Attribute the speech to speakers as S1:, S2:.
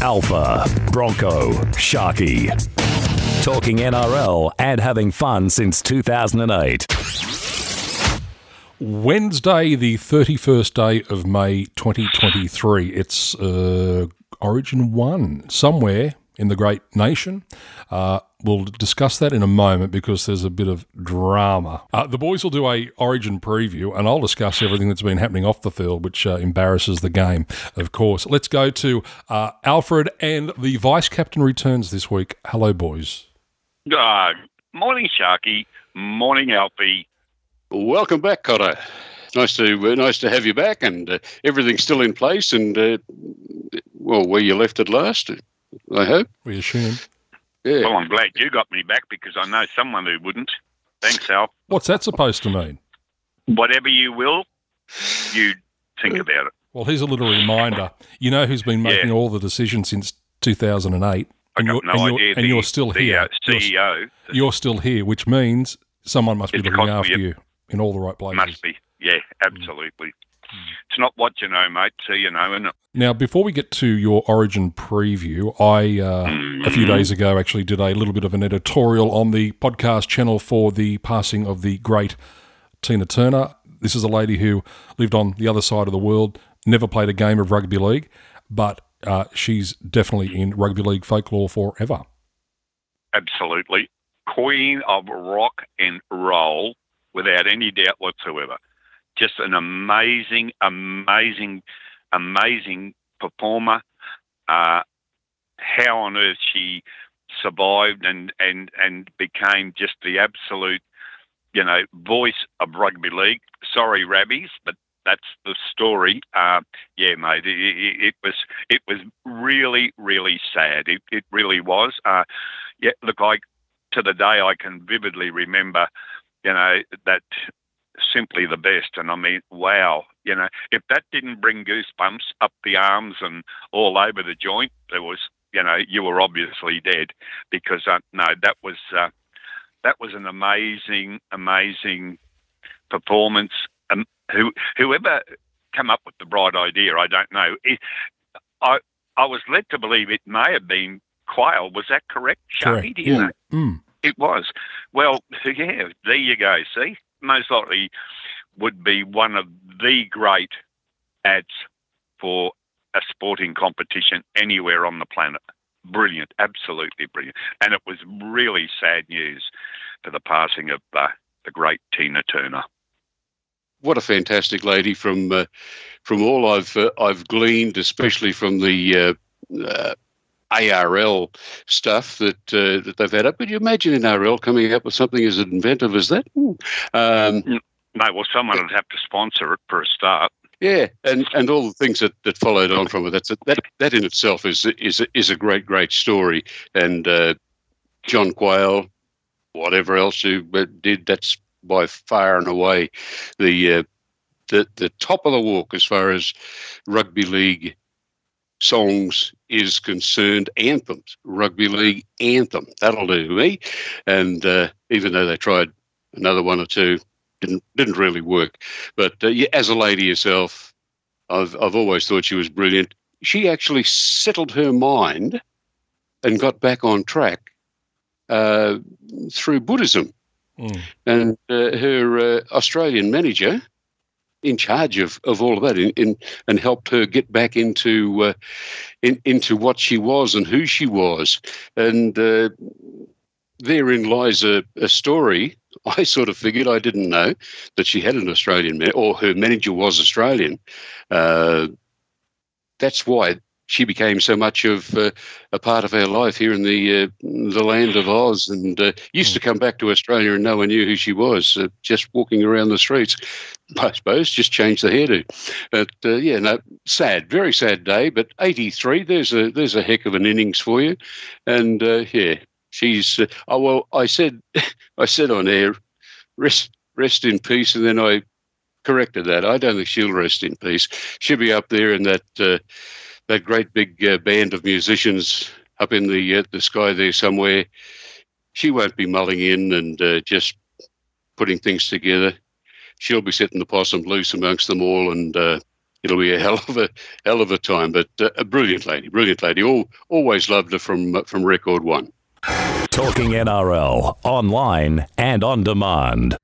S1: Alfa, Bronco, Sharky. Talking NRL and having fun since 2008.
S2: Wednesday, the 31st day of May 2023. It's uh, Origin 1 somewhere in the great nation. Uh, we'll discuss that in a moment because there's a bit of drama. Uh, the boys will do a Origin preview, and I'll discuss everything that's been happening off the field, which uh, embarrasses the game, of course. Let's go to uh, Alfred, and the vice captain returns this week. Hello, boys.
S3: Uh, morning, Sharky. Morning, Alfie.
S4: Welcome back, Cotto. Nice to uh, nice to have you back, and uh, everything's still in place, and uh, well, where you left it last, I hope.
S2: We assume.
S4: Yeah.
S3: Well, I'm glad you got me back because I know someone who wouldn't. Thanks, Al.
S2: What's that supposed to mean?
S3: Whatever you will, you think about it.
S2: Well, here's a little reminder. You know who's been making
S3: Yeah.
S2: all the decisions since 2008,
S3: I
S2: and
S3: got
S2: you're,
S3: no
S2: and you're,
S3: idea.
S2: and
S3: the,
S2: you're still
S3: the,
S2: here.
S3: Uh,
S2: You're-
S3: CEO
S2: You're still here, which means someone must be looking after
S3: you-
S2: you in all the right places.
S3: must be. Yeah, absolutely. It's not what you know, mate. So you know, and
S2: Now, before we get to your Origin preview, I uh, a few days ago actually did a little bit of an editorial on the podcast channel for the passing of the great Tina Turner. This is a lady who lived on the other side of the world, never played a game of rugby league, but uh, she's definitely in rugby league folklore forever.
S3: absolutely queen of rock and roll, without any doubt whatsoever. Just an amazing, amazing, amazing performer. Uh, how on earth she survived and, and, and became just the absolute, you know, voice of rugby league. Sorry, Rabbies, but that's the story. Uh, yeah, mate, it, it, it was it was really, really sad. It, it really was. Uh, yeah, look, I to the day I can vividly remember, you know, that simply the best. And I mean, wow, you know, if that didn't bring goosebumps up the arms and all over the joint, there was, you know, you were obviously dead because uh, no, that was uh, that was an amazing, amazing performance. Um, who whoever come up with the bright idea, I don't know. It, I I was led to believe it may have been Quayle. Was that correct? Do you know?
S2: Mm.
S3: It was. Well, yeah, there you go. See, most likely would be one of the great ads for a sporting competition anywhere on the planet. Brilliant, absolutely brilliant. And it was really sad news for the passing of uh, the great Tina Turner.
S4: What a fantastic lady from uh, from all I've uh, I've gleaned, especially from the uh, uh, ARL stuff that uh, that they've had up. Could you imagine NRL coming up with something as inventive as that? Um,
S3: No, well, someone would have to sponsor it for a start.
S4: Yeah, and, and all the things that, that followed on from it. That's a, that that in itself is is is a great great story. And uh, John Quayle, whatever else you uh, did, that's by far and away the uh, the the top of the walk as far as rugby league songs is concerned. Anthems, rugby league anthem, that'll do me. And uh, even though they tried another one or two, didn't didn't really work. But uh, as a lady herself, I've I've always thought she was brilliant. She actually settled her mind and got back on track uh, through Buddhism.
S2: Mm.
S4: And uh, her uh, Australian manager, in charge of, of all of that, in, in, and helped her get back into uh, in, into what she was and who she was. And uh, therein lies a, a story. I sort of figured I didn't know that she had an Australian man, or her manager was Australian. Uh, that's why she became so much of uh, a part of our life here in the uh, the land of Oz, and uh, used to come back to Australia and no one knew who she was, uh, just walking around the streets. I suppose just change the hairdo, but uh, yeah, no, sad, very sad day. But eighty three, there's a there's a heck of an innings for you, and uh, yeah, she's. Uh, oh well, I said I said on air, rest rest in peace, and then I corrected that. I don't think she'll rest in peace. She'll be up there in that uh, that great big uh, band of musicians up in the uh, the sky there somewhere. She won't be mulling in and just putting things together. She'll be setting the possum loose amongst them all, and uh, it'll be a hell of a hell of a time. But uh, a brilliant lady, brilliant lady. All, always loved her from uh, from record one.
S1: Talking NRL online and on demand.